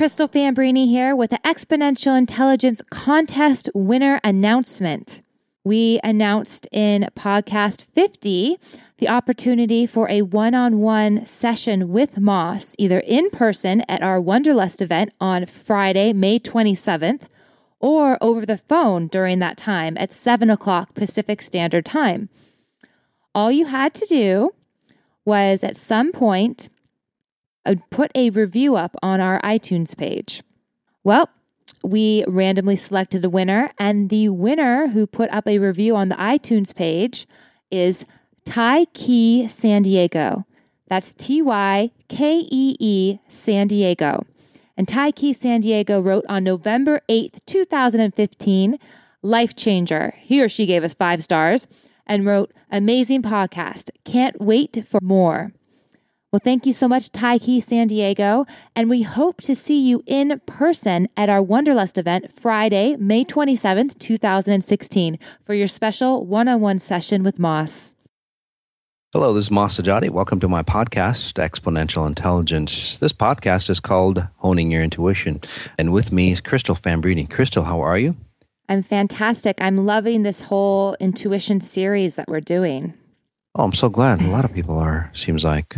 Crystal Fambrini here with the Exponential Intelligence Contest winner announcement. We announced in podcast 50 the opportunity for a one on one session with Moss, either in person at our Wonderlust event on Friday, May 27th, or over the phone during that time at 7 o'clock Pacific Standard Time. All you had to do was at some point Uh, put a review up on our iTunes page. Well, we randomly selected a winner, and the winner who put up a review on the iTunes page is Tykee San Diego. That's T Y K E E San Diego. And Tykee San Diego wrote on November 8th, 2015, Life Changer. He or she gave us five stars and wrote, Amazing podcast. Can't wait for more. Well, thank you so much, Tykee San Diego, and we hope to see you in person at our Wonderlust event Friday, May 27th, 2016, for your special one on one session with Moss. Hello, this is Moss Sajati. Welcome to my podcast, Exponential Intelligence. This podcast is called Honing Your Intuition. And with me is Crystal Fambrini. Crystal, how are you? I'm fantastic. I'm loving this whole intuition series that we're doing. Oh, I'm so glad. A lot of people are, seems like.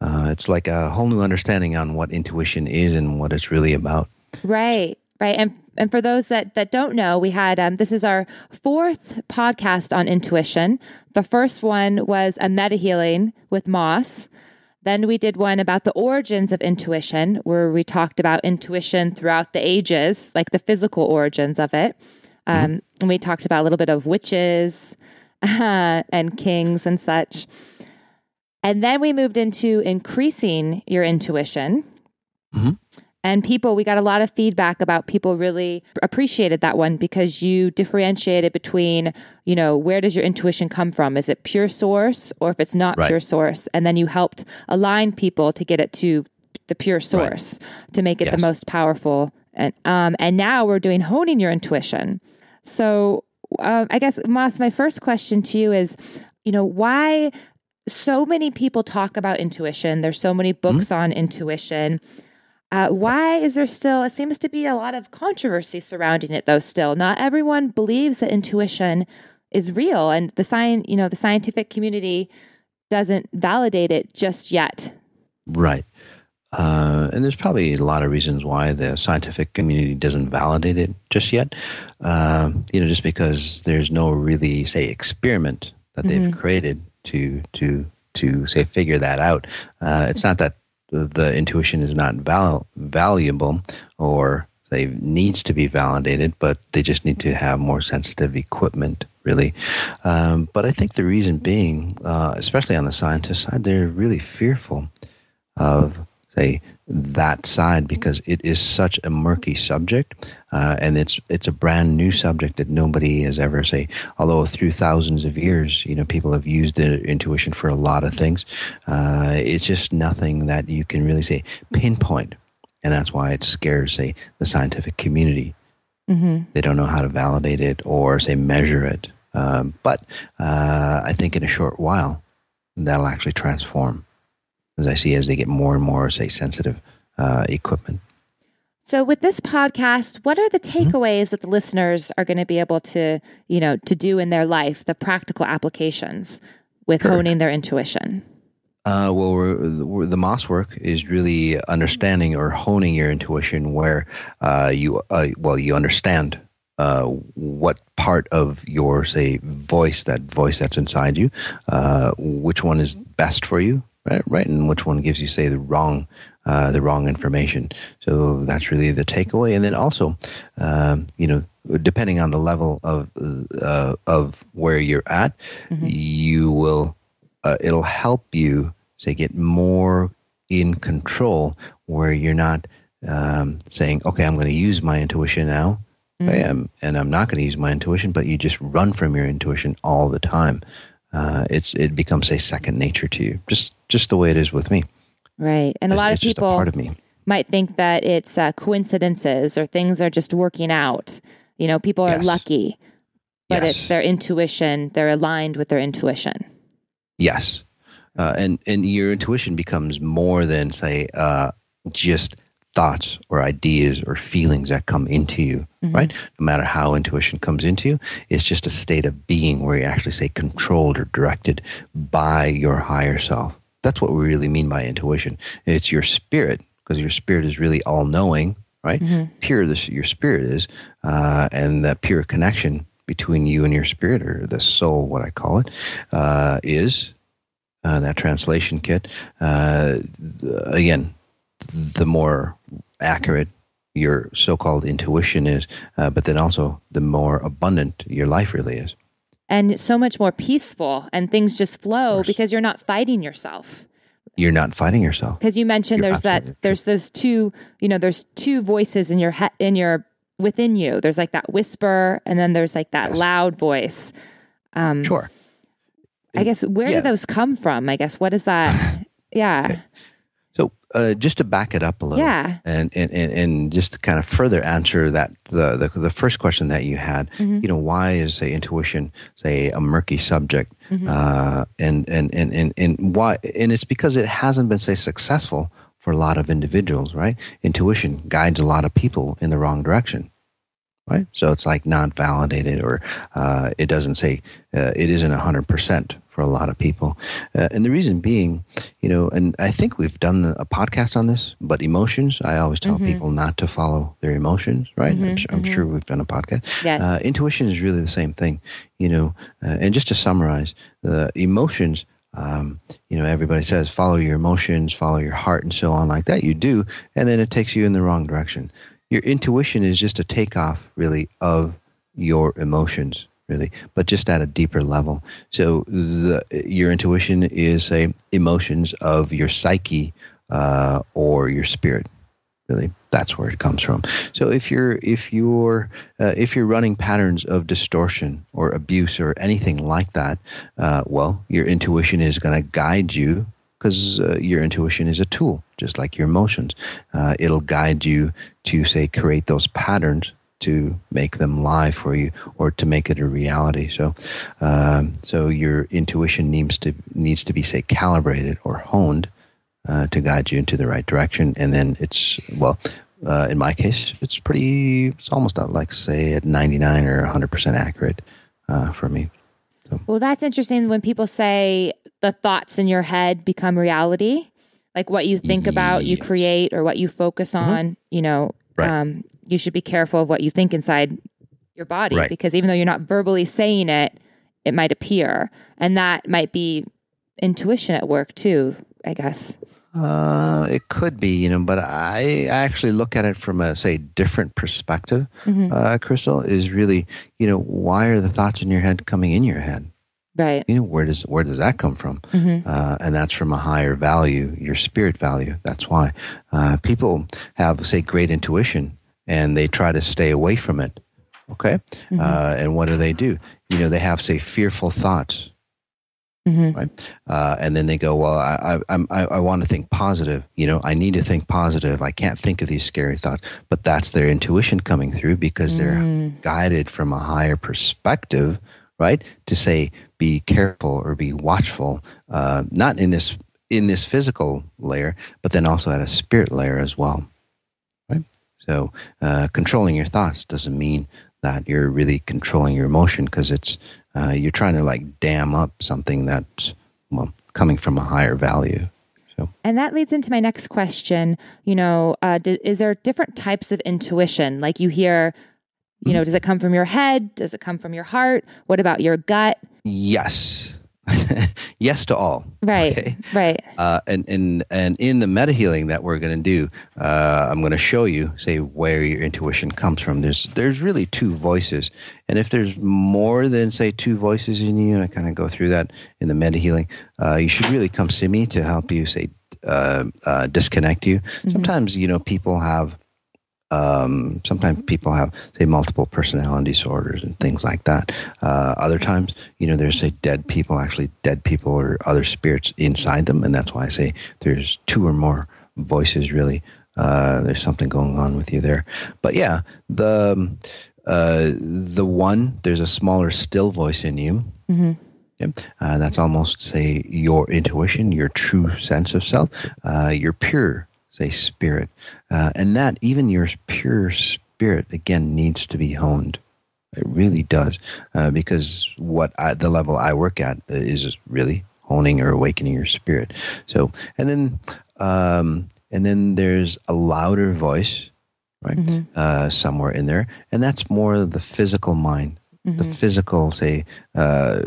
Uh, it's like a whole new understanding on what intuition is and what it's really about. Right, right. And and for those that that don't know, we had um, this is our fourth podcast on intuition. The first one was a meta healing with Moss. Then we did one about the origins of intuition, where we talked about intuition throughout the ages, like the physical origins of it. Um, mm-hmm. And we talked about a little bit of witches uh, and kings and such. And then we moved into increasing your intuition. Mm-hmm. And people, we got a lot of feedback about people really appreciated that one because you differentiated between, you know, where does your intuition come from? Is it pure source or if it's not right. pure source? And then you helped align people to get it to the pure source right. to make it yes. the most powerful. And um, and now we're doing honing your intuition. So uh, I guess Moss, my first question to you is, you know, why so many people talk about intuition. There's so many books mm-hmm. on intuition. Uh, why is there still, it seems to be a lot of controversy surrounding it, though, still. Not everyone believes that intuition is real, and the science, you know, the scientific community doesn't validate it just yet. Right. Uh, and there's probably a lot of reasons why the scientific community doesn't validate it just yet. Uh, you know, just because there's no really, say, experiment that they've mm-hmm. created to to to say figure that out. Uh, it's not that the, intuition is not val- valuable or say needs to be validated, but they just need to have more sensitive equipment, really. Um, but I think the reason being, uh, especially on the scientist side, they're really fearful of say that side because it is such a murky subject uh, and it's it's a brand new subject that nobody has ever say although through thousands of years you know people have used the intuition for a lot of things uh, it's just nothing that you can really say pinpoint. And that's why it scares say the scientific community. Mm-hmm. they don't know how to validate it or say measure it. Um, but uh, i think in a short while that'll actually transform as I see as they get more and more, say, sensitive uh, equipment. So, with this podcast, what are the mm-hmm. takeaways mm-hmm. that the listeners are going to be able to, you know, to do in their life, the practical applications with sure. honing their intuition? Uh, well, we're, we're, the Moss work is really understanding or honing your intuition, where uh, you uh, well you understand uh, what part of your say voice, that voice that's inside you, uh, which one is best for you, right? Right, and which one gives you say the wrong, uh, the wrong information. So that's really the takeaway. And then also, um, you know, depending on the level of uh, of where you're at, mm-hmm. you will uh, it'll help you say get more in control where you're not um, saying, okay, I'm going to use my intuition now. Mm-hmm. I am, and I'm not going to use my intuition, but you just run from your intuition all the time uh, it's it becomes a second nature to you, just just the way it is with me. Right, and a lot of people part of me might think that it's uh, coincidences or things are just working out. You know, people are yes. lucky, but yes. it's their intuition. They're aligned with their intuition. Yes, uh, and and your intuition becomes more than say uh, just thoughts or ideas or feelings that come into you, mm-hmm. right? No matter how intuition comes into you, it's just a state of being where you actually say controlled or directed by your higher self. That's what we really mean by intuition. It's your spirit, because your spirit is really all knowing, right? Mm-hmm. Pure, this your spirit is, uh, and that pure connection between you and your spirit, or the soul, what I call it, uh, is uh, that translation kit. Uh, again, the more accurate your so-called intuition is, uh, but then also the more abundant your life really is. And so much more peaceful, and things just flow because you're not fighting yourself. You're not fighting yourself. Because you mentioned you're there's that true. there's those two, you know, there's two voices in your head in your within you. There's like that whisper, and then there's like that yes. loud voice. Um, sure. I guess where yeah. do those come from? I guess what is that? yeah. Uh, just to back it up a little, yeah, and and, and, and just to kind of further answer that the the, the first question that you had, mm-hmm. you know, why is say intuition say a murky subject, mm-hmm. uh, and, and and and and why? And it's because it hasn't been say successful for a lot of individuals, right? Intuition guides a lot of people in the wrong direction right? So it's like not validated, or uh, it doesn't say uh, it isn't hundred percent for a lot of people. Uh, and the reason being, you know, and I think we've done a podcast on this, but emotions. I always tell mm-hmm. people not to follow their emotions, right? Mm-hmm, I'm, sure, I'm, sure, mm-hmm. we've done a podcast. Yes. Uh, intuition is really the same thing, you know. Uh, and just to summarize, the emotions um, you know, everybody says follow your emotions, follow your heart, and so on, like that. You do, and then it takes you in the wrong direction your intuition is just a takeoff, really, of your emotions, really, but just at a deeper level. So the, your intuition is, say, emotions of your psyche uh, or your spirit. Really, that's where it comes from. So if you're if you're uh, if you're running patterns of distortion or abuse or anything like that, uh, well, your intuition is going to guide you because uh, your intuition is a tool, just like your emotions. Uh, it'll guide you to, say, create those patterns to make them live for you or to make it a reality. So, um, so your intuition needs to needs to be, say, calibrated or honed uh, to guide you into the right direction. And then it's well, uh, in my case, it's pretty. It's almost like say at ninety nine or hundred percent accurate uh, for me. So. Well, that's interesting when people say the thoughts in your head become reality. Like what you think yes. about, you create, or what you focus mm-hmm. on. Mm-hmm. You know, right. um, you should be careful of what you think inside your body right. because even though you're not verbally saying it, it might appear, and that might be intuition at work too. I guess. Uh, it could be, you know, but I actually look at it from a say different perspective. Mm-hmm. Uh, Crystal is really, you know, why are the thoughts in your head coming in your head? Right. You know, where does where does that come from? Mm-hmm. Uh, and that's from a higher value, your spirit value. That's why uh, people have say great intuition and they try to stay away from it. Okay, mm-hmm. Uh, and what do they do? You know, they have say fearful thoughts Mm-hmm. Right. Uh, and then they go, well, I, I, I, I want to think positive. You know, I need to think positive. I can't think of these scary thoughts. But that's their intuition coming through because they're mm. guided from a higher perspective, right? To say, be careful or be watchful, uh, not in this in this physical layer, but then also at a spirit layer as well. So uh, controlling your thoughts doesn't mean that you're really controlling your emotion because it's uh, you're trying to like dam up something that's well coming from a higher value. So. And that leads into my next question. You know, uh, d- is there different types of intuition? Like you hear, you know, mm-hmm. does it come from your head? Does it come from your heart? What about your gut? Yes. yes to all. Right. Okay? Right. Uh, and and and in the meta healing that we're going to do, uh, I'm going to show you say where your intuition comes from. There's there's really two voices, and if there's more than say two voices in you, and I kind of go through that in the meta healing, uh, you should really come see me to help you say uh, uh, disconnect you. Mm-hmm. Sometimes you know people have um, sometimes people have, say, multiple personality disorders and things like that. Uh, other times, you know, there's, say, dead people, actually dead people or other spirits inside them. And that's why I say there's two or more voices, really. Uh, there's something going on with you there. But yeah, the, uh, the one, there's a smaller still voice in you. Mm-hmm. Uh, that's almost say your intuition, your true sense of self, uh, your pure say spirit, uh, and that even your pure spirit again needs to be honed. It really does, uh, because what I, the level I work at is really honing or awakening your spirit. So, and then, um, and then there's a louder voice, right, mm-hmm. uh, somewhere in there, and that's more the physical mind, mm-hmm. the physical, say, uh,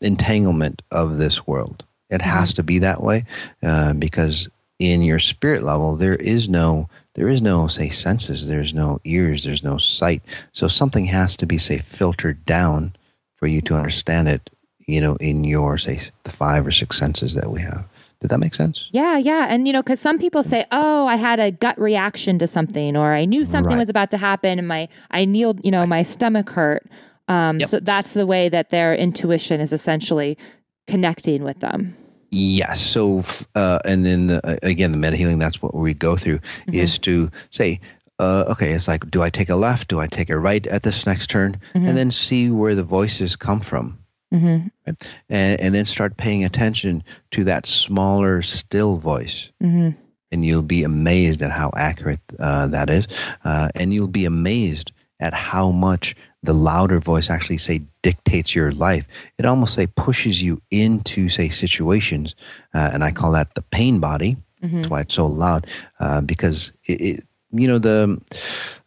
entanglement of this world. It mm-hmm. has to be that way uh, because in your spirit level there is no there is no say senses there's no ears there's no sight so something has to be say filtered down for you to understand it you know in your say the five or six senses that we have did that make sense yeah yeah and you know because some people say oh i had a gut reaction to something or i knew something right. was about to happen and my i kneeled you know right. my stomach hurt um, yep. so that's the way that their intuition is essentially connecting with them Yes. So, uh, and then the, again, the meta healing, that's what we go through mm-hmm. is to say, uh, okay, it's like, do I take a left? Do I take a right at this next turn? Mm-hmm. And then see where the voices come from. Mm-hmm. Right? And, and, then start paying attention to that smaller, still voice. Mm-hmm. And you'll be amazed at how accurate uh, that is. Uh, and you'll be amazed at how much the louder voice actually say dictates your life it almost say pushes you into say situations uh, and i call that the pain body mm-hmm. that's why it's so loud uh, because it, it, you know the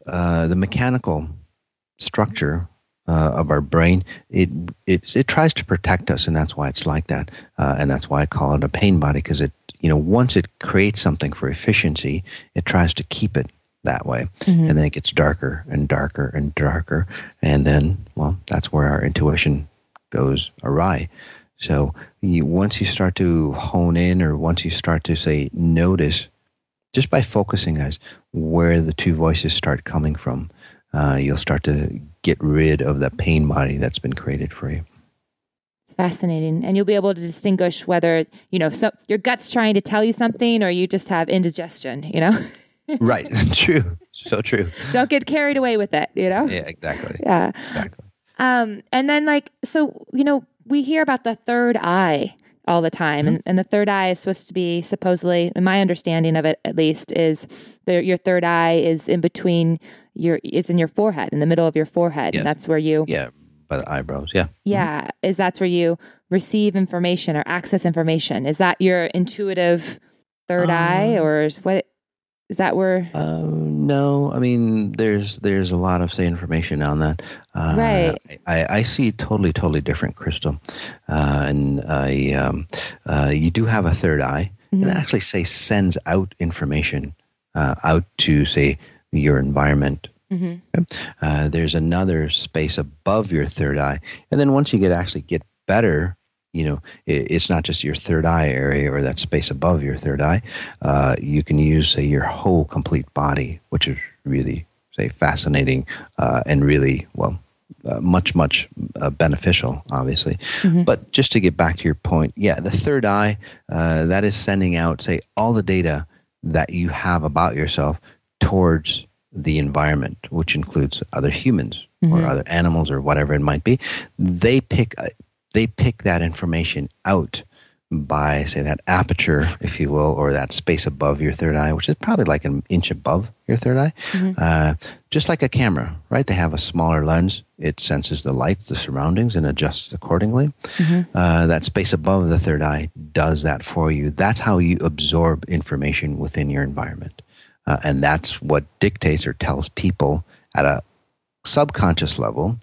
uh, the mechanical structure uh, of our brain it, it it tries to protect us and that's why it's like that uh, and that's why i call it a pain body because it you know once it creates something for efficiency it tries to keep it that way. Mm-hmm. And then it gets darker and darker and darker. And then, well, that's where our intuition goes awry. So you, once you start to hone in, or once you start to say, notice, just by focusing, guys, where the two voices start coming from, uh, you'll start to get rid of the pain body that's been created for you. It's fascinating. And you'll be able to distinguish whether, you know, so your gut's trying to tell you something or you just have indigestion, you know? right. True. So true. Don't get carried away with it, you know? Yeah, exactly. Yeah. Exactly. Um, and then like so, you know, we hear about the third eye all the time. Mm-hmm. And, and the third eye is supposed to be supposedly, in my understanding of it at least, is the, your third eye is in between your it's in your forehead, in the middle of your forehead. And that's where you Yeah, by the eyebrows. Yeah. Yeah. Mm-hmm. Is that's where you receive information or access information. Is that your intuitive third um, eye or is what is that where? Um, no, I mean, there's there's a lot of say information on that. Uh, right. I, I see totally totally different crystal, uh, and I um, uh, you do have a third eye, mm-hmm. and that actually say sends out information uh, out to say your environment. Mm-hmm. Uh, there's another space above your third eye, and then once you get actually get better you know it's not just your third eye area or that space above your third eye uh, you can use say your whole complete body which is really say fascinating uh, and really well uh, much much uh, beneficial obviously mm-hmm. but just to get back to your point yeah the third eye uh, that is sending out say all the data that you have about yourself towards the environment which includes other humans mm-hmm. or other animals or whatever it might be they pick they pick that information out by say that aperture if you will or that space above your third eye which is probably like an inch above your third eye. Mm-hmm. uh, just like a camera right? They have a smaller lens. It senses the lights the surroundings and adjusts accordingly. Mm-hmm. uh, that space above the third eye does that for you. That's how you absorb information within your environment. Uh, and that's what dictates or tells people at a subconscious level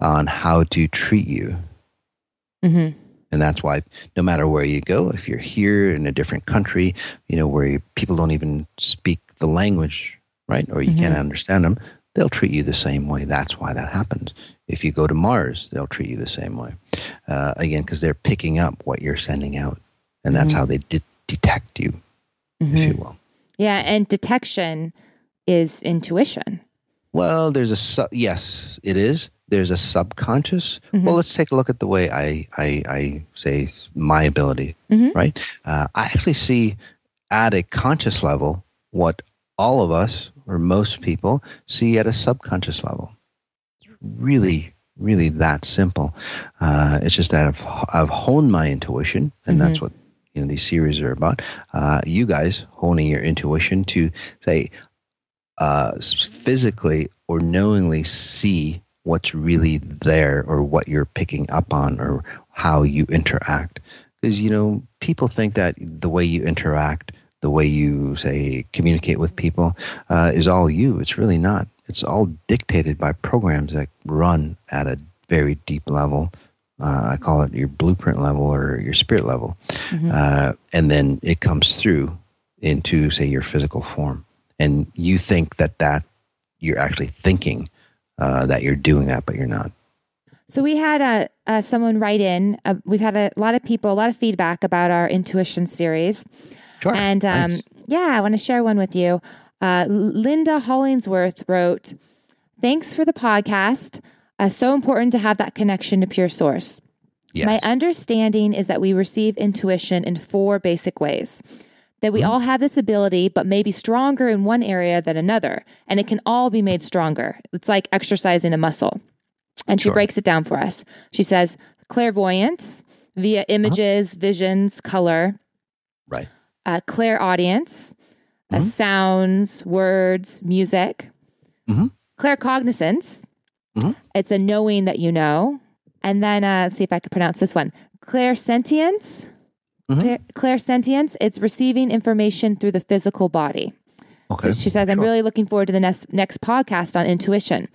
on how to treat you Mm-hmm. And that's why no matter where you go, if you're here in a different country, you know, where people don't even speak the language, right? Or you mm-hmm. can't understand them, they'll treat you the same way. That's why that happens. If you go to Mars, they'll treat you the same way. Uh, again, because they're picking up what you're sending out. And that's mm-hmm. how they de- detect you, if you mm-hmm. will. Yeah. And detection is intuition. Well, there's a, su- yes, it is there's a subconscious. Mm-hmm. Well, let's take a look at the way I I, I say my ability, mm-hmm. right? Uh, I actually see at a conscious level what all of us or most people see at a subconscious level. It's really, really that simple. Uh, it's just that I've, I've honed my intuition, and mm-hmm. that's what you know these series are about. Uh, you guys honing your intuition to say uh, physically or knowingly see what's really there or what you're picking up on or how you interact. Because you know people think that the way you interact, the way you say communicate with people, uh, is all you. It's really not. It's all dictated by programs that run at a very deep level uh, I call it your blueprint level or your spirit level. Mm-hmm. Uh, and then it comes through into, say, your physical form. And you think that that you're actually thinking uh, that you're doing that, but you're not. So we had a, uh, someone write in. Uh, we've had a lot of people, a lot of feedback about our intuition series. Sure. And um, nice. yeah, I want to share one with you. Uh, Linda Hollingsworth wrote, "Thanks for the podcast. Uh, so important to have that connection to pure source. Yes. My understanding is that we receive intuition in four basic ways. That we mm-hmm. all have this ability, but maybe stronger in one area than another, and it can all be made stronger. It's like exercising a muscle. And she sure. breaks it down for us. She says clairvoyance via uh-huh. images, uh-huh. visions, color. Right. Uh, clairaudience, uh, mm-hmm. uh, sounds, words, music. Mm-hmm. Claircognizance, Mm-hmm. It's a knowing that you know. And then uh, let's see if I could pronounce this one. Clairsentience. Mm-hmm. clairsentience. It's receiving information through the physical body. Okay. So she says, sure. I'm really looking forward to the next next podcast on intuition.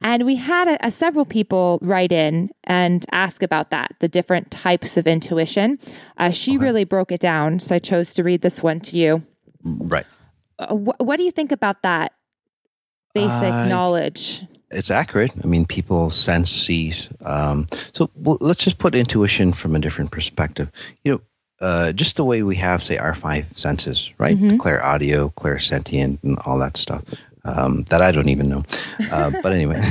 And we had a, a, several people write in and ask about that, the different types of intuition. Uh, she okay. really broke it down, so I chose to read this one to you. Right. Uh, wh- what do you think about that basic uh, knowledge? It's accurate. I mean, people sense, sees. Um, so well, let's just put intuition from a different perspective. You know, uh, just the way we have, say, our five senses, right? Mm-hmm. Clairaudio, clear sentient, and all that stuff um, that I don't even know. Uh, but anyway,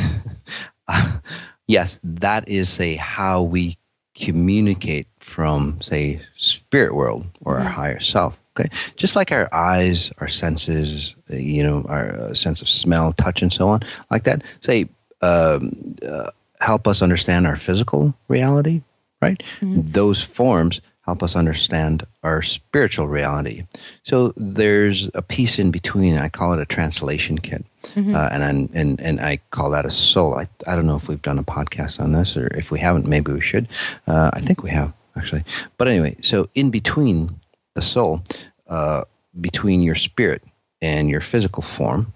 yes, that is, say, how we communicate from, say, spirit world or mm-hmm. our higher self. Okay, just like our eyes, our senses, you know, our uh, sense of smell, touch, and so on, like that. Say, um, uh, help us understand our physical reality, right? Mm-hmm. Those forms help us understand our spiritual reality. So there's a piece in between. I call it a translation kit, mm-hmm. uh, and and and I call that a soul. I I don't know if we've done a podcast on this, or if we haven't, maybe we should. Uh, I think we have actually. But anyway, so in between the soul, uh, between your spirit and your physical form,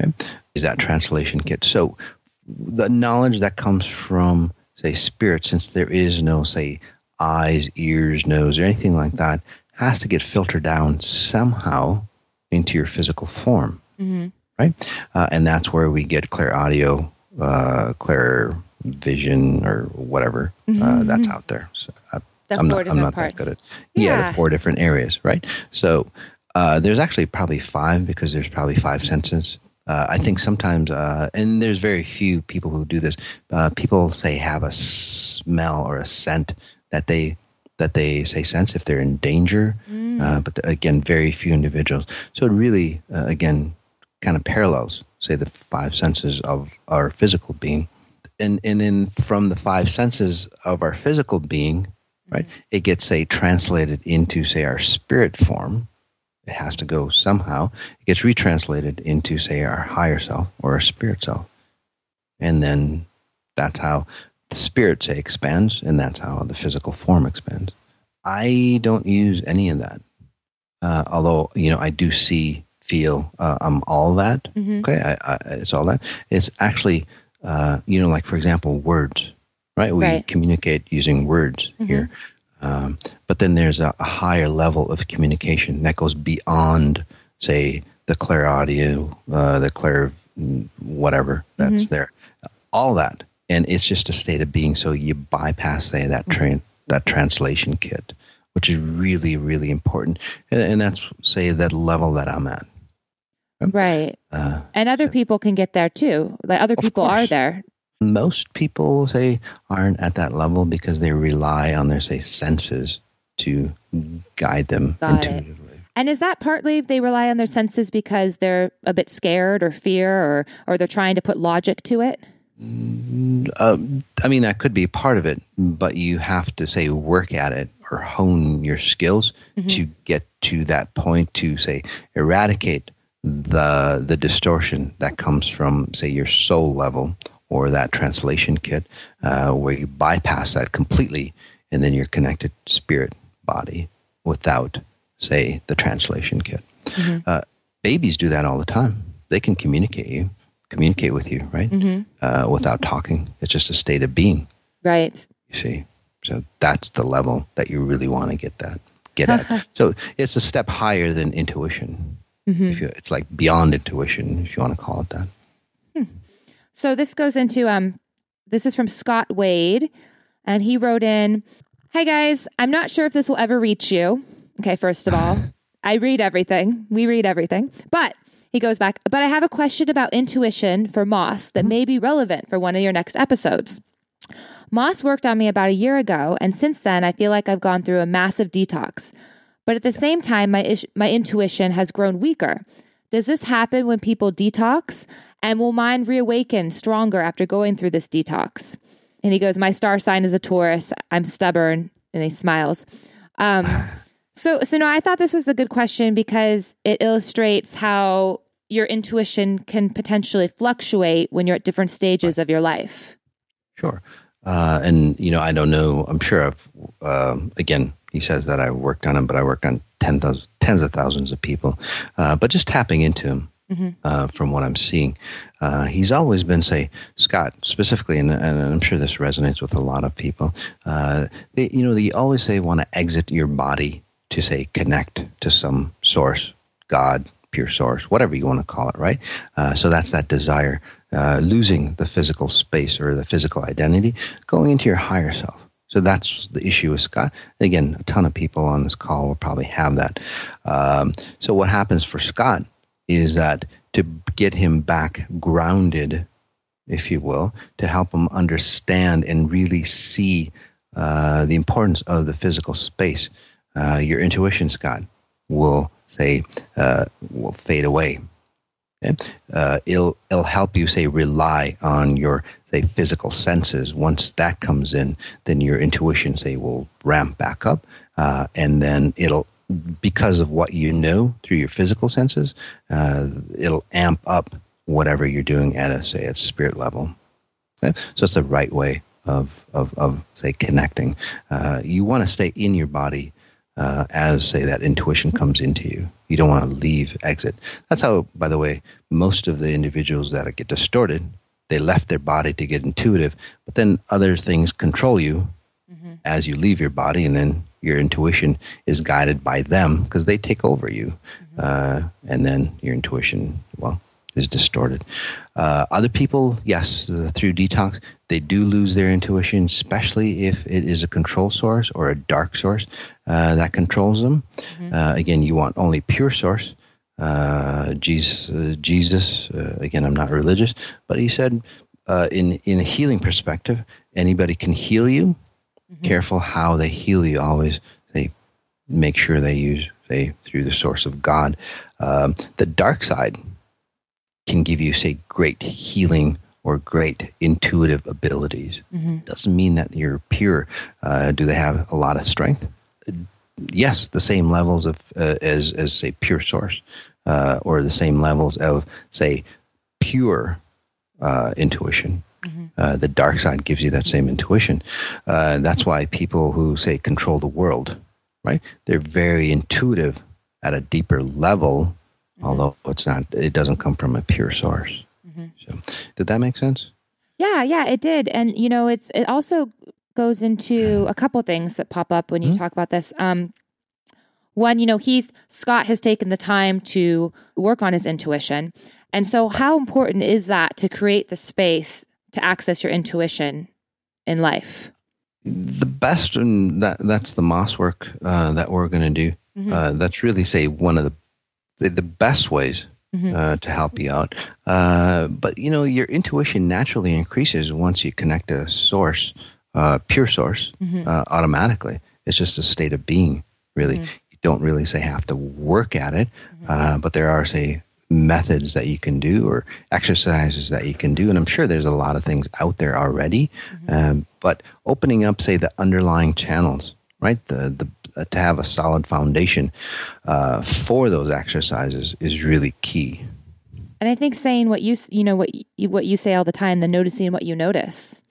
okay, is that translation kit. So the knowledge that comes from, say, spirit, since there is no, say, eyes, ears, nose, or anything like that, has to get filtered down somehow into your physical form, mm-hmm. right? Uh, and that's where we get clairaudio, uh, clear vision, or whatever uh, mm-hmm. that's out there. So, uh, the I'm not, I'm not that good at yeah. yeah, the four different areas, right? So uh, there's actually probably five because there's probably five senses. Uh, I think sometimes, uh, and there's very few people who do this. Uh, people say have a smell or a scent that they that they say sense if they're in danger. Mm. Uh, but the, again, very few individuals. So it really, uh, again, kind of parallels, say, the five senses of our physical being, and and then from the five senses of our physical being, right? It gets, say, translated into, say, our spirit form. It has to go somehow. It gets retranslated into, say, our higher self or our spirit self. And then that's how the spirit, say, expands, and that's how the physical form expands. I don't use any of that. Uh, although, you know, I do see, feel, uh, I'm all that. Mm-hmm. Okay, I, I, it's all that. It's actually, uh, you know, like, for example, words right? We right. communicate using words mm-hmm. here. Um, but then there's a, a, higher level of communication that goes beyond, say, the clairaudio, uh, the clear whatever that's mm-hmm. there, all that, and it's just a state of being. So you bypass, say, that mm-hmm. train, that translation kit, which is really, really important, and, and that's say that level that I'm at. Right. Uh, and other people can get there too. Like other people are there most people say aren't at that level because they rely on their say senses to guide them Got intuitively. It. And is that partly they rely on their senses because they're a bit scared or fear or or they're trying to put logic to it? Uh, I mean, that could be part of it, but you have to say work at it or hone your skills mm-hmm. to get to that point to say eradicate the the distortion that comes from say your soul level or that translation kit uh, where you bypass that completely and then you're connected spirit body without say the translation kit mm-hmm. uh, babies do that all the time they can communicate you communicate with you right mm-hmm. uh, without talking it's just a state of being right you see so that's the level that you really want to get that get at. so it's a step higher than intuition. Mm-hmm. You, it's like beyond intuition, if you want to call it that. So this goes into um, this is from Scott Wade, and he wrote in, "Hi guys, I'm not sure if this will ever reach you. Okay, first of all, I read everything. We read everything, but." He goes back, but I have a question about intuition for Moss that may be relevant for one of your next episodes. Moss worked on me about a year ago, and since then, I feel like I've gone through a massive detox. But at the same time, my, ish- my intuition has grown weaker. Does this happen when people detox? And will mind reawaken stronger after going through this detox? And he goes, My star sign is a Taurus. I'm stubborn. And he smiles. Um, so, so no, I thought this was a good question because it illustrates how your intuition can potentially fluctuate when you're at different stages of your life. Sure. Uh, and, you know, I don't know. I'm sure I've, uh, again, he says that I worked on him, but I work on 10, tens of thousands of people. Uh, but just tapping into him mm-hmm. Uh, from what I'm seeing, uh, he's always been, say, Scott specifically, and, and, I'm sure this resonates with a lot of people. Uh, they, you know, they always say want to exit your body to, say, connect to some source, God, pure source, whatever you want to call it, right? so that's that desire uh, losing the physical space or the physical identity, going into your higher self. So that's the issue with Scott. Again, a ton of people on this call will probably have that. Um, so what happens for Scott is that to get him back grounded, if you will, to help him understand and really see uh, the importance of the physical space, uh, your intuition, Scott, will say uh, will fade away Okay? Uh, it'll it'll help you say rely on your say physical senses. Once that comes in, then your intuition say will ramp back up, uh, and then it'll because of what you know through your physical senses, uh, it'll amp up whatever you're doing at a say at spirit level. So it's the right way of of of say connecting. Uh, you want to stay in your body uh, as say that intuition comes into you. You don't want to leave exit. That's how, by the way, most of the individuals that get distorted, they left their body to get intuitive, but then other things control you mm-hmm. as you leave your body, and then your intuition is guided by them because they take over you, mm-hmm. uh, and then your intuition, well, is distorted. Uh, other people, yes, uh, through detox, they do lose their intuition, especially if it is a control source or a dark source uh, that controls them. Mm-hmm. Uh, again, you want only pure source. Uh, Jesus, uh, Jesus again, I'm not religious, but he said, in in a healing perspective, anybody can heal you. Mm-hmm. Careful how they heal you. Always they make sure they use they through the source of God. Um, the dark side can give you, say, great healing or great intuitive abilities. Mm-hmm. Doesn't mean that you're pure. Uh, do they have a lot of strength? Yes, the same levels of uh, as as say pure source, uh, or the same levels of say pure uh, intuition. Mm-hmm. Uh, the dark side gives you that same intuition. Uh, that's why people who say control the world, right? They're very intuitive at a deeper level mm-hmm. although it's not it doesn't come from a pure source mm-hmm. so did that make sense yeah yeah it did and you know it's it also goes into a couple things that pop up when you mm-hmm. talk about this um one you know he's scott has taken the time to work on his intuition and so how important is that to create the space to access your intuition in life the best and that that's the moss work uh, that we're going to do mm-hmm. uh, that's really say one of the the, the best ways mm-hmm. uh, to help you out. Uh, but you know, your intuition naturally increases once you connect a source, uh, pure source, mm-hmm. Uh, automatically. It's just a state of being. Really, mm-hmm. you don't really say have to work at it, mm-hmm. uh, but there are say methods that you can do or exercises that you can do and i'm sure there's a lot of things out there already mm-hmm. um, but opening up say the underlying channels right? The the uh, to have a solid foundation uh, for those exercises is really key. And I think saying what you you know what you, what you say all the time, the noticing what you notice.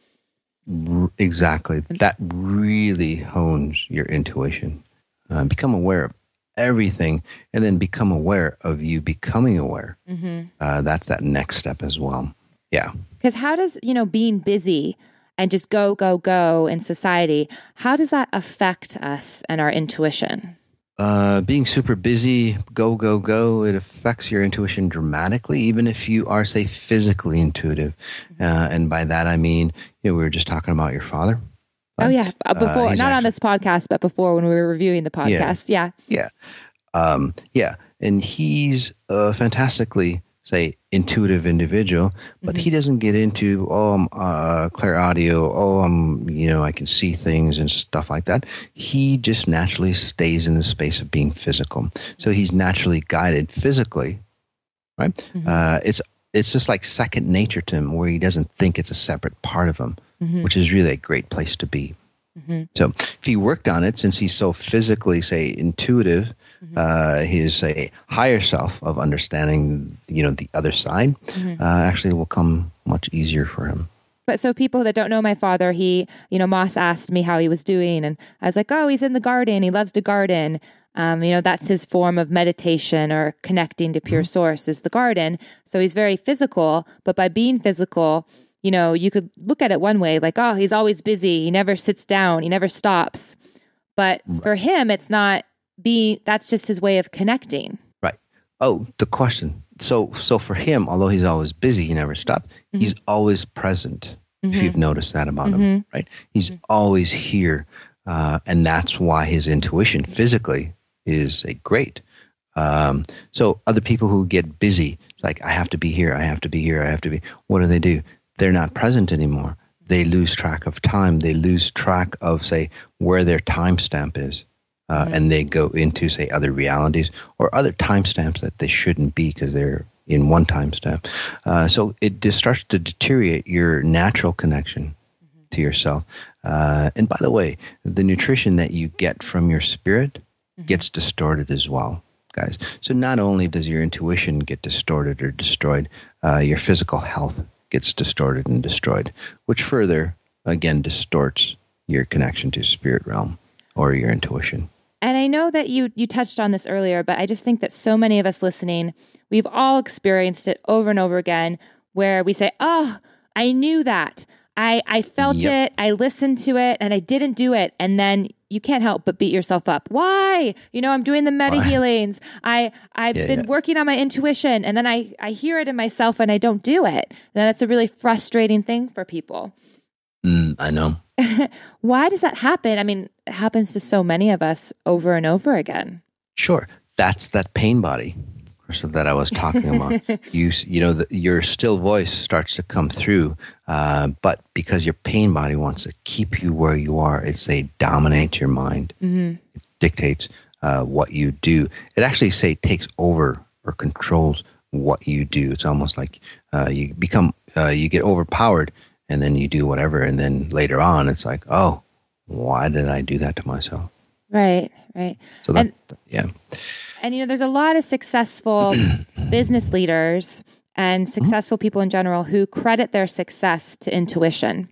Exactly, that really hones your intuition. Uh, become aware of everything, and then become aware of you becoming aware. Mm-hmm. Uh, that's that next step as well. Yeah. Because how does you know being busy? and just go, go, go in society, how does that affect us and our intuition? Uh, being super busy, go, go, go, it affects your intuition dramatically, even if you are, say, physically intuitive. Uh, and by that, I mean, you know, we were just talking about your father. Oh, yeah. Uh, before, uh, not actually, on this podcast, but before when we were reviewing the podcast. Yeah. Yeah. Yeah. Um, yeah. And he's a fantastically say intuitive individual, but mm-hmm. he doesn't get into oh I'm uh, clairaudio, oh I'm you know I can see things and stuff like that. He just naturally stays in the space of being physical, so he's naturally guided physically, right? Mm-hmm. Uh, it's it's just like second nature to him, where he doesn't think it's a separate part of him, mm-hmm. which is really a great place to be. Mm-hmm. So if he worked on it, since he's so physically, say, intuitive, mm-hmm. uh, his a higher self of understanding, you know, the other side, mm-hmm. uh, actually will come much easier for him. But so people that don't know my father, he, you know, Moss asked me how he was doing, and I was like, oh, he's in the garden. He loves to garden. Um, you know, that's his form of meditation or connecting to pure mm-hmm. source is the garden. So he's very physical, but by being physical, you know, you could look at it one way, like, oh, he's always busy. He never sits down. He never stops. But right. for him, it's not being, that's just his way of connecting. Right. Oh, the question. So, so for him, although he's always busy, he never stops, mm-hmm. he's always present. Mm-hmm. If you've noticed that about mm-hmm. him, right? He's mm-hmm. always here. Uh, and that's why his intuition physically is a great. Um, so other people who get busy, it's like, I have to be here. I have to be here. I have to be. What do they do? They're not present anymore. They lose track of time. They lose track of, say, where their timestamp is. Uh, mm-hmm. And they go into, say, other realities or other timestamps that they shouldn't be because they're in one timestamp. Uh, so it just starts to deteriorate your natural connection mm-hmm. to yourself. Uh, and by the way, the nutrition that you get from your spirit mm-hmm. gets distorted as well guys. So not only does your intuition get distorted or destroyed, uh, your physical health gets distorted and destroyed, which further, again, distorts your connection to spirit realm or your intuition. And I know that you you touched on this earlier, but I just think that so many of us listening, we've all experienced it over and over again where we say, "Oh, I knew that. I I felt yep. it. I listened to it and I didn't do it." And then you can't help but beat yourself up. Why? You know, I'm doing the meta healings. I I've yeah, been yeah. working on my intuition, and then I I hear it in myself, and I don't do it. Then that's a really frustrating thing for people. Mm, I know. Why does that happen? I mean, it happens to so many of us over and over again. Sure, that's that pain body that I was talking about. you you know the, your still voice starts to come through, uh, but because your pain body wants to keep you where you are, it's a dominate your mind. Mm-hmm. It dictates uh, what you do. It actually say takes over or controls what you do. It's almost like uh, you become uh, you get overpowered, and then you do whatever, and then later on, it's like, oh, why did I do that to myself? Right, right. So that, and, yeah. And you know, there's a lot of successful business leaders and mm-hmm. successful mm-hmm. people in general who credit their success to intuition.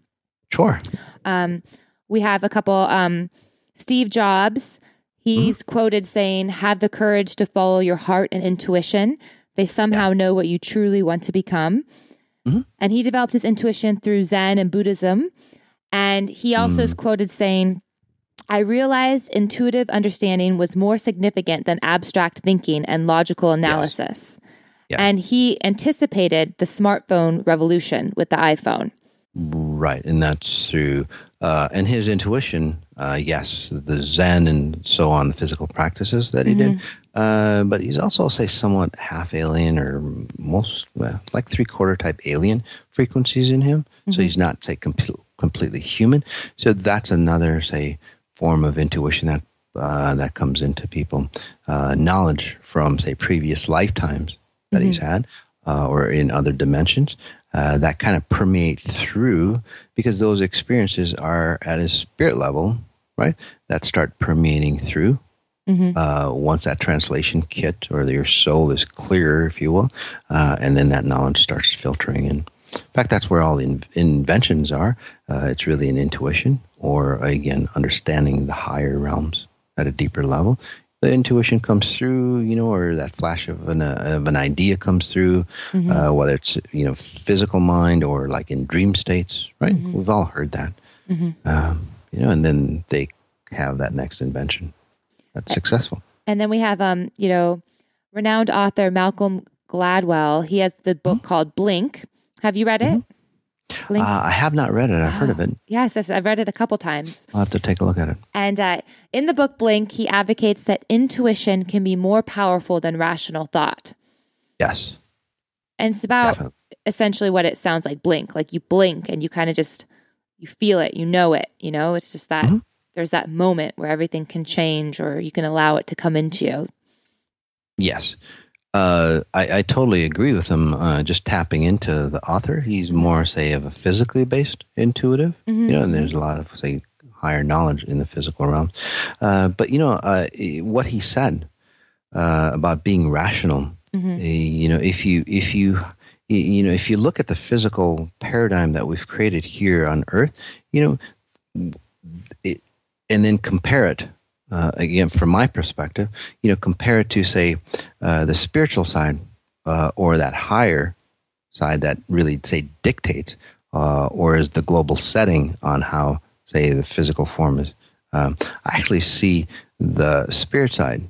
Sure. Um, we have a couple. Um, Steve Jobs, he's mm-hmm. quoted saying, "Have the courage to follow your heart and intuition. They somehow yes. know what you truly want to become." Mm-hmm. And he developed his intuition through Zen and Buddhism. And he also is mm. quoted saying, I realized intuitive understanding was more significant than abstract thinking and logical analysis. Yes. Yes. And he anticipated the smartphone revolution with the iPhone. Right. And that's through, uh, and his intuition, uh, yes, the Zen and so on, the physical practices that he mm-hmm. did. Uh, but he's also, say, somewhat half alien or most, well, like three quarter type alien frequencies in him. Mm-hmm. So he's not, say, com- completely human. So that's another, say, form of intuition that uh, that comes into people. Uh, knowledge from, say, previous lifetimes that mm-hmm. he's had, uh, or in other dimensions, uh, that kind of permeate through because those experiences are at his spirit level, right? That start permeating through. Mm-hmm. Uh, once that translation kit or your soul is clear, if you will, uh, and then that knowledge starts filtering in. Fact, that's where all in- inventions are. Uh, it's really an intuition, or again, understanding the higher realms at a deeper level. The intuition comes through, you know, or that flash of an, uh, of an idea comes through, Mm-hmm. uh, whether it's you know physical mind or like in dream states, right? Mm-hmm. We've all heard that, um, you know, and then they have that next invention that's successful. And then we have, um, you know, renowned author Malcolm Gladwell. He has the book called Blink. Have you read it? Blink. Uh, I have not read it. I've heard of it. yes, yes, I've read it a couple times. I'll have to take a look at it. And uh, in the book Blink, he advocates that intuition can be more powerful than rational thought. Yes, And it's about Definitely. essentially what it sounds like blink. Like you blink and you kind of just you feel it, you know it, you know? It's just that Mhm. there's that moment where everything can change or you can allow it to come into you. yes. Uh, I, I totally agree with him. Uh, just tapping into the author, he's more say of a physically based intuitive. You know, and there's a lot of say higher knowledge in the physical realm. Uh, but you know uh, what he said uh, about being rational. uh, you know, if you if you you- you know if you look at the physical paradigm that we've created here on Earth, you know, it, and then compare it uh, again from my perspective you know compare it to say uh, the spiritual side uh, or that higher side that really say dictates uh, or is the global setting on how say the physical form is um, i actually see the spirit side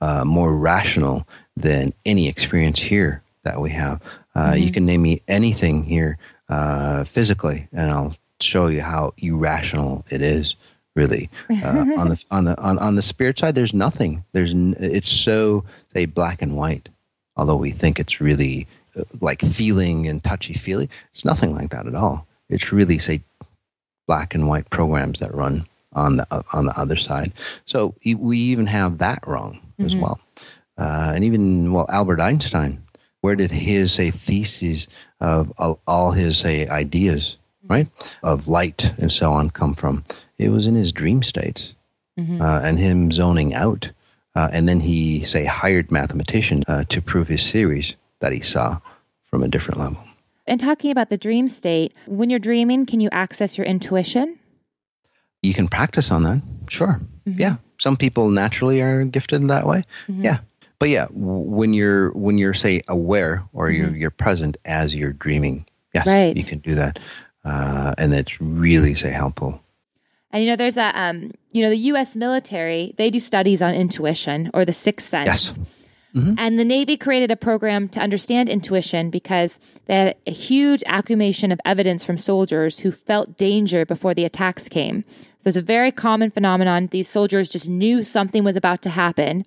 uh, more rational than any experience here that we have. Uh, You can name me anything here uh, physically, and I'll show you how irrational it is. Really, uh, on the on the on, on the spirit side, there's nothing. There's n- it's so say black and white. Although we think it's really uh, like feeling and touchy feely, it's nothing like that at all. It's really say black and white programs that run on the on the other side. So e- we even have that wrong as well. Uh, and even well, Albert Einstein, where did his say theses of all, all his say ideas, right, of light and so on come from? It was in his dream states, uh, and him zoning out. Uh, and then he say hired mathematicians uh, to prove his theories that he saw from a different level. And talking about the dream state, when you're dreaming, can you access your intuition? you can practice on that sure yeah some people naturally are gifted that way yeah but yeah when you're when you're say aware or you're you're present as you're dreaming yes Right. you can do that uh, and it's really say helpful And you know, there's a, um, you know, the U.S. military they do studies on intuition or the sixth sense. Yes. And the Navy created a program to understand intuition because they had a huge accumulation of evidence from soldiers who felt danger before the attacks came. So it's a very common phenomenon. These soldiers just knew something was about to happen.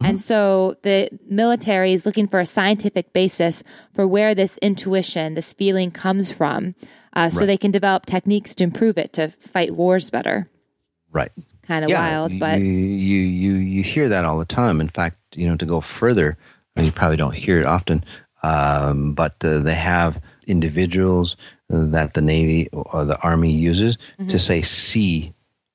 And so the military is looking for a scientific basis for where this intuition, this feeling comes from, uh, so Right. they can develop techniques to improve it to fight wars better. right Kind of wild, but you, you you you hear that all the time in fact you know to go further and you probably don't hear it often um, but uh, they have individuals that the navy or the army uses Mm-hmm. to say see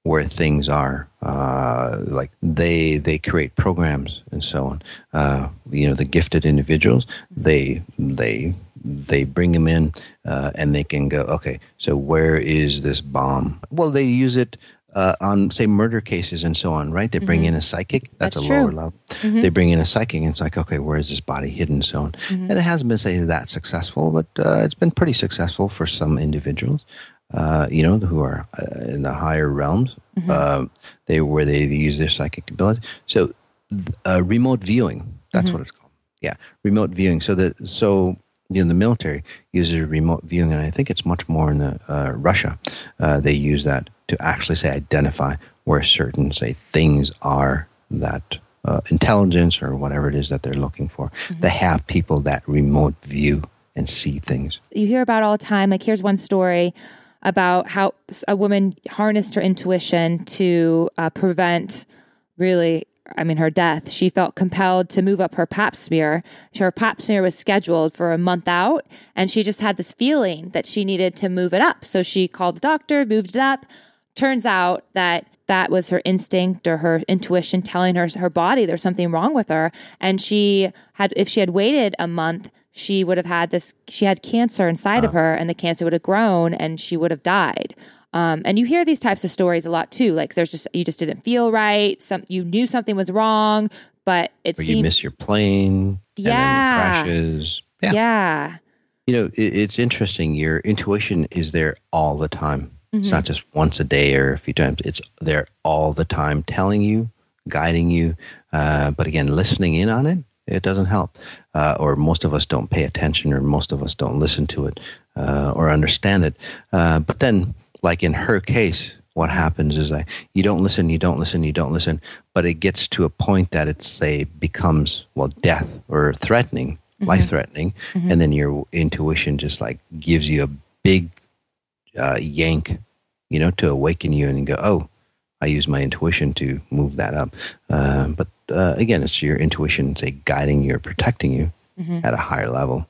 where things are uh, like they they create programs and so on uh, you know the gifted individuals they they they bring them in uh, and they can go okay so where is this bomb? Well they use it uh, on say murder cases and so on right? They bring in a psychic. That's, Mm-hmm. That's a lower true. Mm-hmm. level they bring in a psychic and it's like okay where is this body hidden? and so on. And it hasn't been say that successful but uh, it's been pretty successful for some individuals uh, you know who are uh, in the higher realms uh, they where they use their psychic ability. So uh, remote viewing that's what it's called. Yeah remote viewing. So that so you know the military uses remote viewing and i think it's much more in the, uh, russia uh, they use that to actually say identify where certain say things are that uh, intelligence or whatever it is that they're looking for. They have people that remote view and see things. You hear about all the time. Like, here's one story about how a woman harnessed her intuition to uh, prevent really, I mean, her death. She felt compelled to move up her pap smear. Her pap smear was scheduled for a month out, and she just had this feeling that she needed to move it up. So she called the doctor, moved it up. turns out that that was her instinct or her intuition telling her her body there's something wrong with her and she had if she had waited a month she would have had this she had cancer inside of ah. her and the cancer would have grown and she would have died um, and you hear these types of stories a lot too like there's just you just didn't feel right some you knew something was wrong but it Or seemed you miss your plane. Yeah. it crashes. Yeah. yeah You know, it, it's interesting. Your intuition is there all the time. It's not just once a day or a few times. It's there all the time, telling you, guiding you. Uh, but again, listening in on it, it doesn't help. Uh, or most of us don't pay attention, or most of us don't listen to it uh, or understand it. Uh, but then, like in her case, what happens is that you don't listen, you don't listen, you don't listen, but it gets to a point that it's say becomes well death or threatening, life threatening, and then your intuition just like gives you a big uh, yank, you know, to awaken you and go, oh, I use my intuition to move that up. Uh, but uh, again, it's your intuition, say, guiding you or protecting you at a higher level.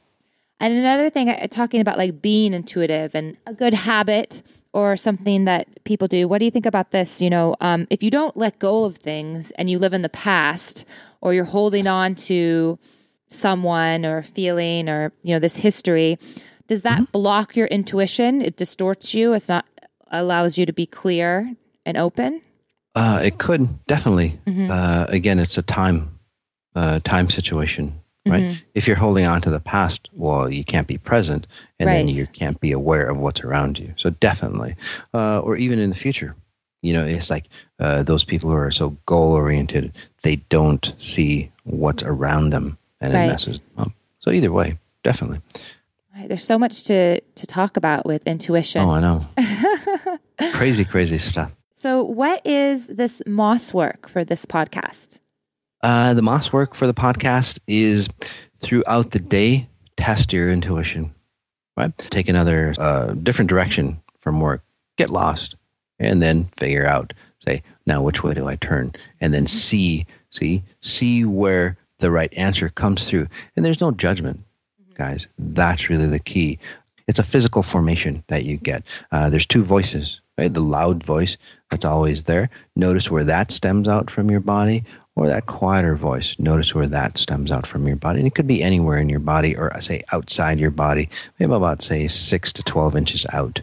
And another thing, uh, talking about like being intuitive and a good habit or something that people do. What do you think about this? You know, um, if you don't let go of things and you live in the past, or you're holding on to someone or feeling or you know this history, does that block your intuition? It distorts you. It's not allows you to be clear and open. Uh, it could definitely. Uh, again, it's a time, uh, time situation, right? If you're holding on to the past, well, you can't be present, and then you can't be aware of what's around you. So definitely, uh, or even in the future, you know, it's like uh, those people who are so goal oriented, they don't see what's around them, and Right. it messes them up. So either way, definitely. Right, There's so much to to talk about with intuition. Oh, I know. crazy, crazy stuff. So, what is this moss work for this podcast? Uh, the Moss work for the podcast is throughout the day, test your intuition, right? Take another uh, different direction from work, get lost, and then figure out, say, now which way do I turn? And then see, see, see where the right answer comes through. And there's no judgment, guys. That's really the key. It's a physical formation that you get. Uh, there's two voices, right? The loud voice that's always there. Notice where that stems out from your body, or that quieter voice. Notice where that stems out from your body. And it could be anywhere in your body, or I say outside your body, maybe about, say, six to 12 inches out.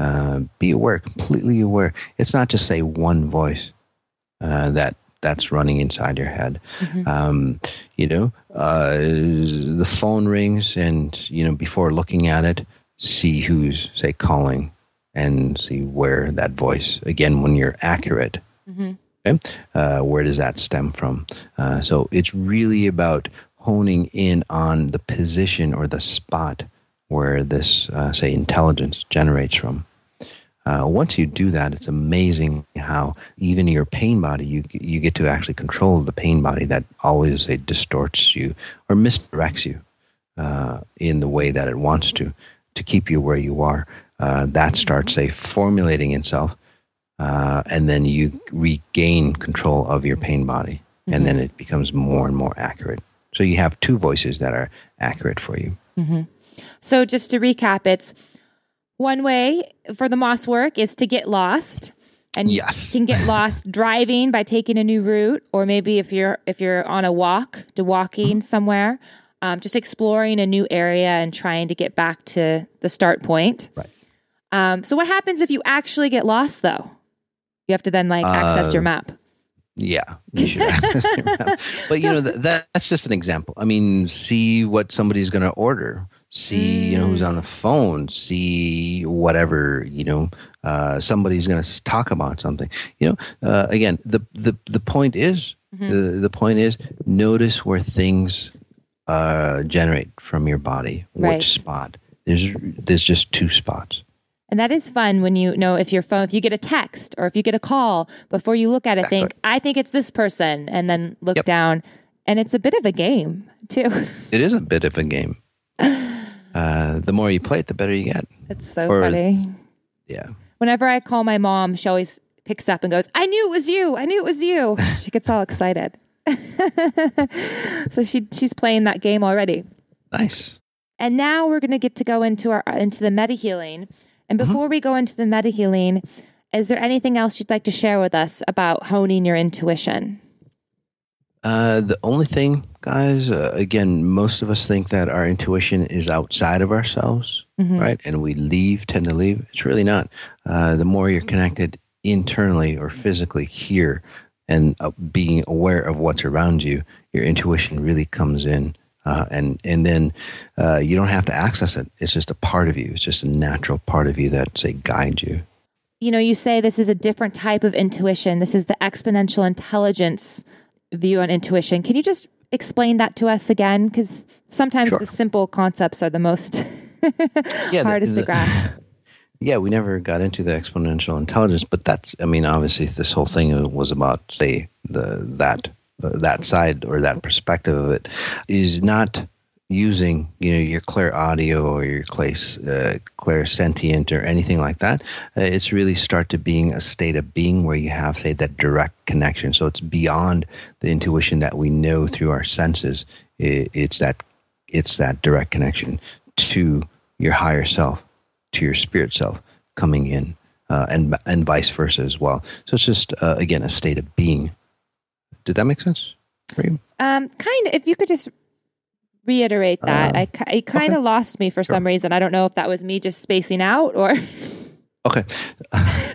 Uh, be aware, completely aware. It's not just, say, one voice uh, that that's running inside your head. Um, you know, uh, the phone rings, and you know, before looking at it, see who's say calling, and see where that voice. Again, when you're accurate, okay, uh, where does that stem from? Uh, so it's really about honing in on the position or the spot where this, uh, say, intelligence generates from. Uh, once you do that, it's amazing how even your pain body, you you get to actually control the pain body that always say distorts you or misdirects you uh, in the way that it wants to to keep you where you are. Uh, that starts say formulating itself, uh, and then you regain control of your pain body, and then it becomes more and more accurate. So you have two voices that are accurate for you. So, just to recap, it's one way for the moss work is to get lost. And Yes. you can get lost driving by taking a new route, or maybe if you're if you're on a walk, to walking somewhere, um, just exploring a new area and trying to get back to the start point. Right. Um, so, what happens if you actually get lost, though? You have to then like access your map. Yeah, you should. but you know that that's just an example. I mean, see what somebody's going to order. See, you know, who's on the phone. See whatever you know. Uh, somebody's going to talk about something. You know, uh, again, the the the point is the the point is notice where things uh, generate from your body. Right. Which spot? There's there's just two spots. And that is fun when you know if your phone, if you get a text or if you get a call, before you look at it, think, I think it's this person, and then look Yep. down. And it's a bit of a game, too. It is a bit of a game. Uh, the more you play it, the better you get. It's so Or- funny. Yeah. Whenever I call my mom, she always picks up and goes, I knew it was you. I knew it was you. She gets all excited. so she she's playing that game already. Nice. And now we're going to get to go into our into the meta healing. And before we go into the meta healing, Is there anything else you'd like to share with us about honing your intuition? Uh, the only thing, guys, uh, again, most of us think that our intuition is outside of ourselves, mm-hmm. right? And we leave, tend to leave. It's really not. Uh, the more you're connected internally or physically here and uh, being aware of what's around you, your intuition really comes in. Uh, and and then uh, you don't have to access it. It's just a part of you. It's just a natural part of you that say guides you. You know, you say this is a different type of intuition. This is the exponential intelligence view on intuition. Can you just explain that to us again? Because sometimes sure. the simple concepts are the most yeah, hardest the, the, to grasp. Yeah, we never got into the exponential intelligence, but that's I mean, obviously, this whole thing was about say the that that side or that perspective of it is not using you know your clairaudient or your uh, clairsentient or anything like that. Uh, it's really start to being a state of being where you have say that direct connection. So it's beyond the intuition that we know through our senses. It, it's that it's that direct connection to your higher self to your spirit self coming in uh, and and vice versa as well. So it's just uh, again a state of being did that make sense for you um kind of if you could just reiterate that. Um, I it kind of okay. lost me for sure. some reason. I don't know if that was me just spacing out or. okay.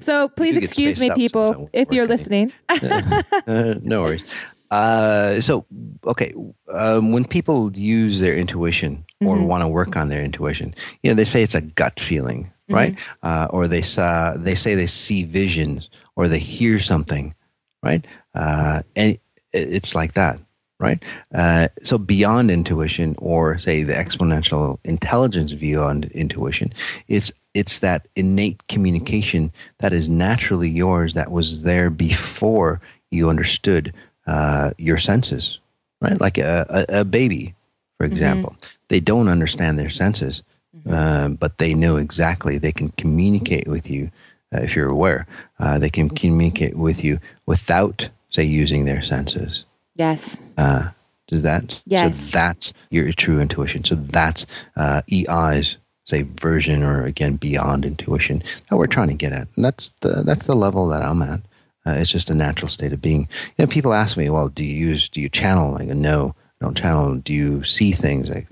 so please excuse me, people, if you're listening. uh, no worries. Uh, so, okay, um, when people use their intuition or mm-hmm. want to work on their intuition, you know, they say it's a gut feeling, mm-hmm. right? Uh, or they saw, they say they see visions or they hear something, right? Uh, and it's like that right? Uh, so beyond intuition, or say the exponential intelligence view on intuition, it's it's that innate communication that is naturally yours that was there before you understood uh, your senses, right? Like a, a, a baby, for mm-hmm. example, mm-hmm. they don't understand their senses, mm-hmm. uh, but they know exactly. They can communicate with you uh, if you're aware. Uh, they can communicate with you without, say, using their senses. Yes. Uh, does that? Yes. So that's your true intuition. So that's uh, EI's say version or again beyond intuition that we're trying to get at. And that's the that's the level that I'm at. Uh, it's just a natural state of being. You know, people ask me, "Well, do you use do you channel?" Like, no, I don't channel. Do you see things? Like,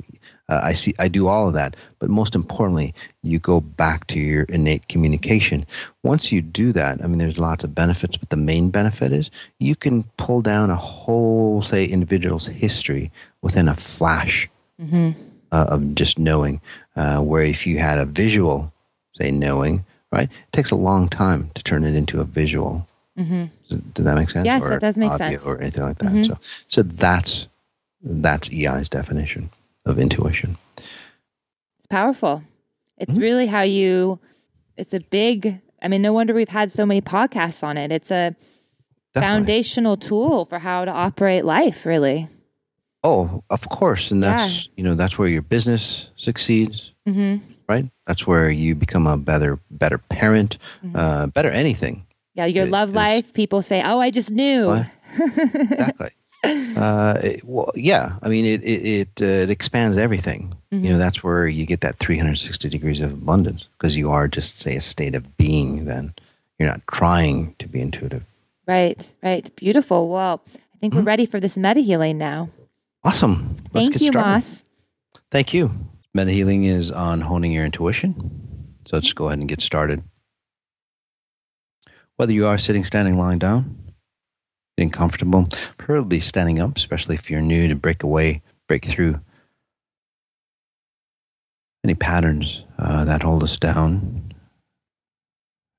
uh, I see, I do all of that, but most importantly, you go back to your innate communication. Once you do that, I mean, there's lots of benefits, but the main benefit is you can pull down a whole, say, individual's history within a flash mm-hmm. uh, of just knowing. Uh, where if you had a visual, say, knowing, right, it takes a long time to turn it into a visual. Mm-hmm. Does, that make sense? Yes, or it does make sense. Or anything like that. Mm-hmm. So, so that's that's EI's definition of intuition. It's powerful. It's mm-hmm. really how you, it's a big, I mean, no wonder we've had so many podcasts on it. It's a Definitely. foundational tool for how to operate life, really. Oh, of course. And that's, yeah. you know, that's where your business succeeds, mm-hmm. right? That's where you become a better, better parent, mm-hmm. uh, better anything. Yeah, your it, love life. People say, "Oh, I just knew." exactly uh, it, well, yeah. I mean, it it it, uh, it expands everything. Mm-hmm. You know, that's where you get that 360 degrees of abundance because you are just say a state of being. Then you're not trying to be intuitive. Right. Right. Beautiful. Well, I think mm-hmm. we're ready for this meta healing now. Awesome. Let's Thank you, started. Moss. Thank you. Meta healing is on honing your intuition. So let's go ahead and get started. Whether you are sitting, standing, lying down getting comfortable, probably standing up, especially if you're new to break away, break through any patterns uh, that hold us down.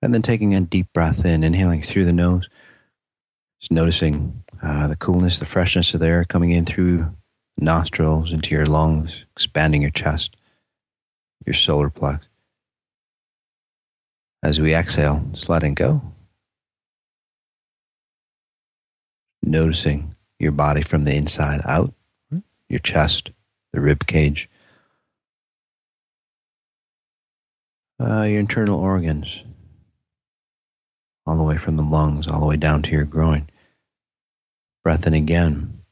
And then taking a deep breath in, inhaling through the nose, just noticing uh, the coolness, the freshness of the air coming in through nostrils into your lungs, expanding your chest, your solar plex. As we exhale, just letting go. Noticing your body from the inside out, your chest, the rib cage, uh, your internal organs, all the way from the lungs, all the way down to your groin. Breath in again.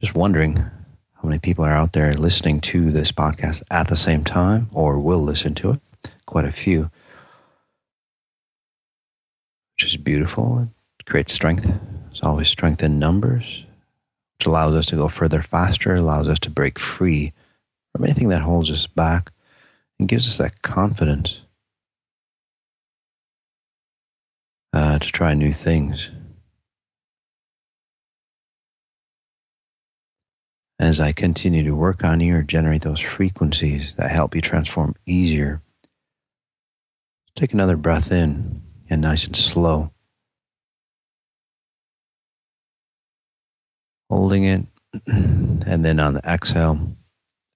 Just wondering how many people are out there listening to this podcast at the same time or will listen to it. Quite a few. which is beautiful. Creates strength. It's always strength in numbers, which allows us to go further faster, allows us to break free from anything that holds us back, and gives us that confidence uh, to try new things. As I continue to work on you or generate those frequencies that help you transform easier, take another breath in and nice and slow. Holding it, and then on the exhale,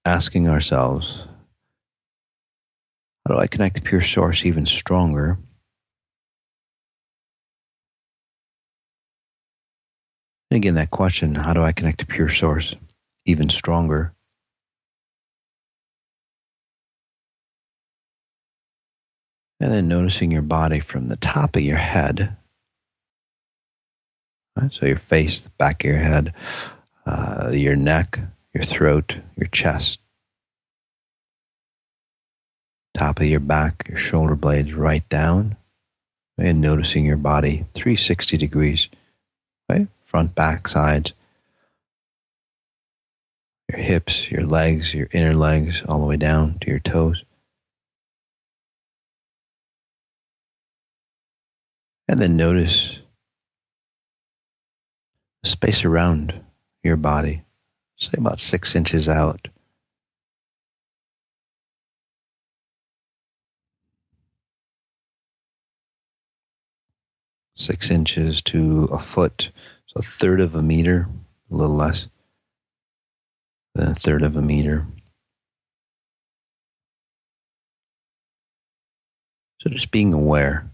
asking ourselves, how do I connect to pure source even stronger? And again, that question how do I connect to pure source even stronger? And then noticing your body from the top of your head. Right? So your face, the back of your head, uh, your neck, your throat, your chest, top of your back, your shoulder blades right down, and noticing your body 360 degrees, right? front, back, sides, your hips, your legs, your inner legs, all the way down to your toes. And then notice space around your body, say about six inches out. Six inches to a foot so a third of a meter, a little less than a third of a meter. So just being aware,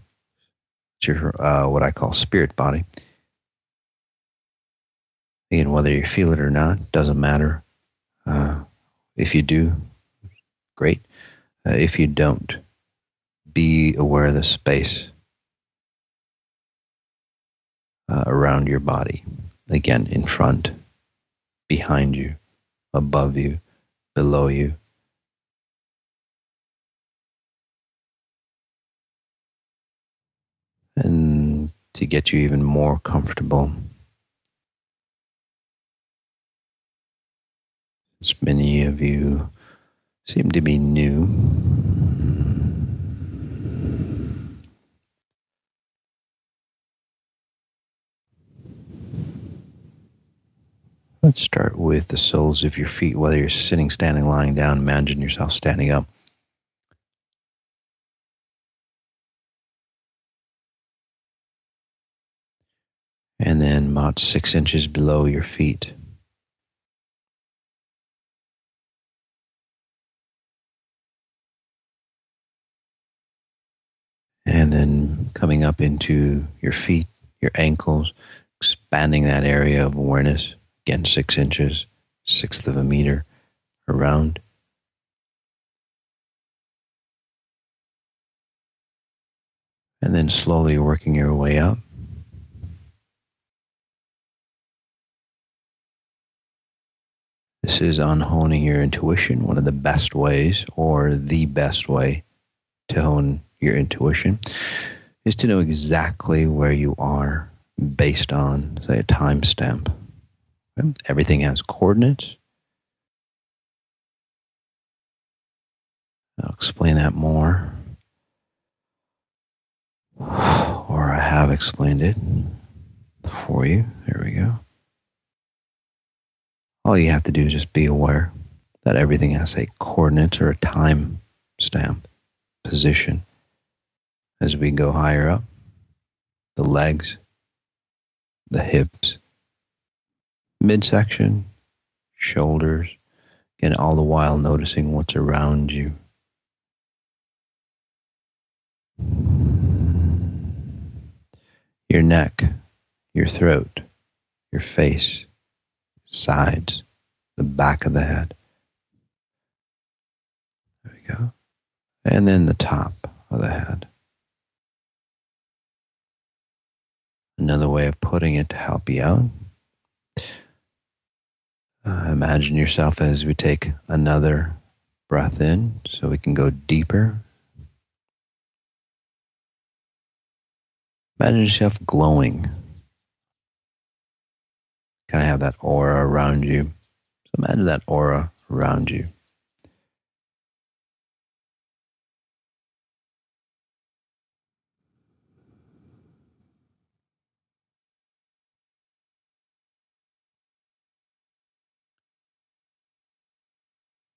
your uh, what I call spirit body. Again, whether you feel it or not doesn't matter. Uh, if you do, great. Uh, if you don't, be aware of the space uh, around your body. Again, in front, behind you, above you, below you. And to get you even more comfortable, as many of you seem to be new. Let's start with the soles of your feet, whether you're sitting, standing, lying down. Imagine yourself standing up. And then about six inches below your feet. Coming up into your feet, your ankles, expanding that area of awareness. Again, six inches, sixth of a meter around. And then slowly working your way up. This is on honing your intuition, one of the best ways, or the best way to hone your intuition, is to know exactly where you are based on, say, a timestamp. Everything has coordinates. I'll explain that more. Or I have explained it for you. There we go. All you have to do is just be aware that everything has a coordinates or a time stamp position as we go higher up. The legs, the hips, midsection, shoulders, and all the while noticing what's around you. Your neck, your throat, your face, sides, the back of the head. There we go. And then the top of the head. Another way of putting it to help you out uh, imagine yourself as we take another breath in so we can go deeper. Imagine yourself glowing. Kind of have that aura around you. So imagine that aura around you.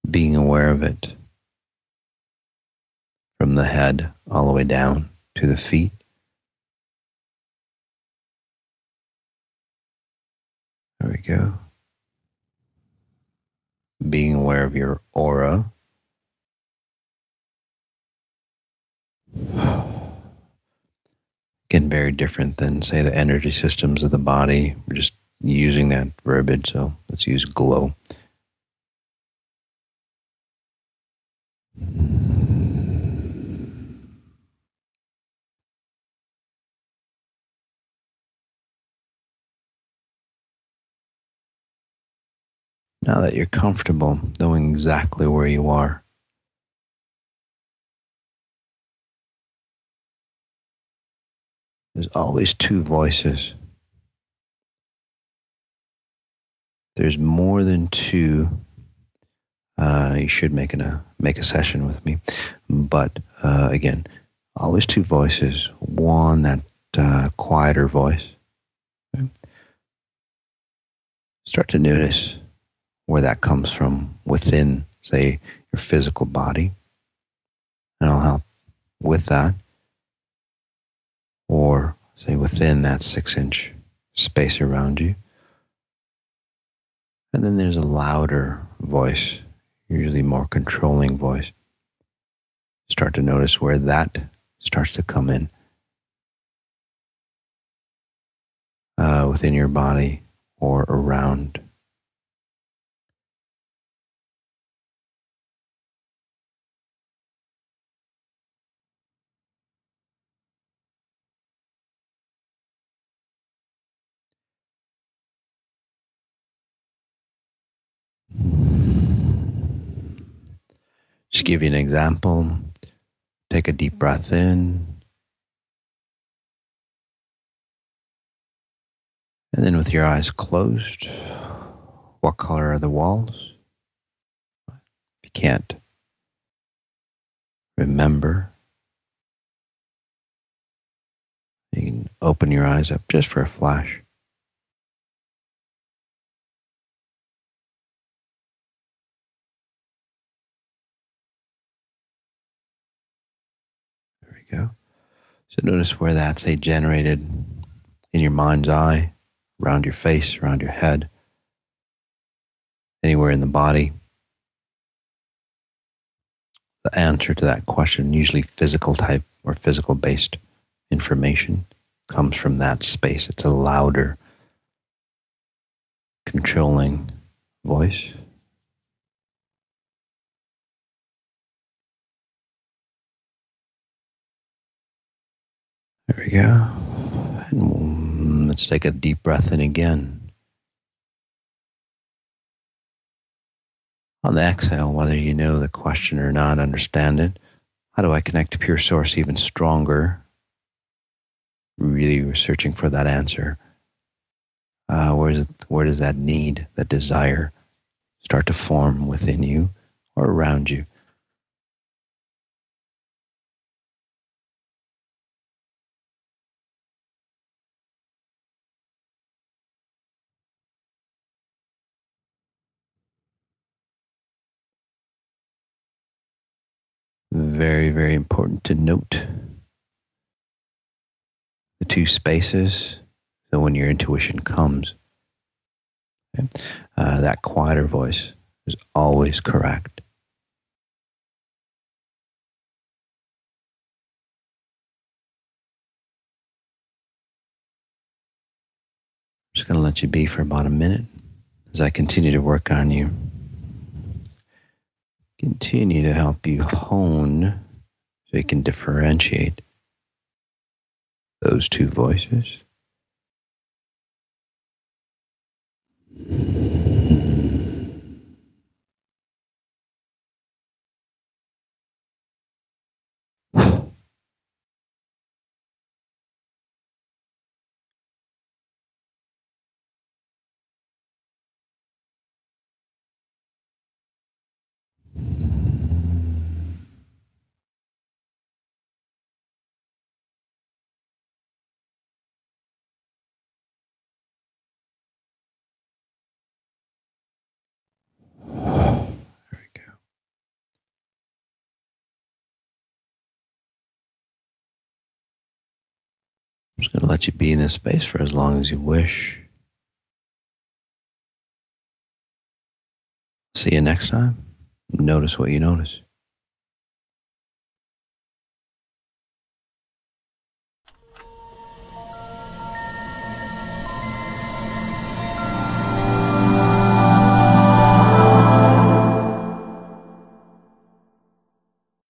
Being aware of it from the head all the way down to the feet. There we go. Being aware of your aura. Again, very different than, say, the energy systems of the body. We're just using that verbiage, so let's use glow. Now that you're comfortable knowing exactly where you are, there's always two voices. There's more than two. Uh, you should make a make a session with me, but uh, again, always two voices. One that uh, quieter voice. Okay. Start to notice where that comes from within, say, your physical body. And I'll help with that. Or, say, within that six inch space around you. And then there's a louder voice, usually more controlling voice. Start to notice where that starts to come in uh, within your body or around Just give you an example. Take a deep breath in. And then with your eyes closed, what color are the walls? If you can't remember, you can open your eyes up just for a flash. Go. So notice where that's a generated in your mind's eye, around your face, around your head, anywhere in the body. The answer to that question, usually physical type or physical based information, comes from that space. It's a louder, controlling voice. There we go. And let's take a deep breath in again. On the exhale, whether you know the question or not, understand it. How do I connect to pure source even stronger? Really searching for that answer. Uh, where, is it, where does that need, that desire start to form within you or around you? Very, very important to note the two spaces. So when your intuition comes, okay, uh, that quieter voice is always correct. I'm just going to let you be for about a minute as I continue to work on you continue to help you hone so you can differentiate those two voices. I'm just going to let you be in this space for as long as you wish. See you next time. Notice what you notice.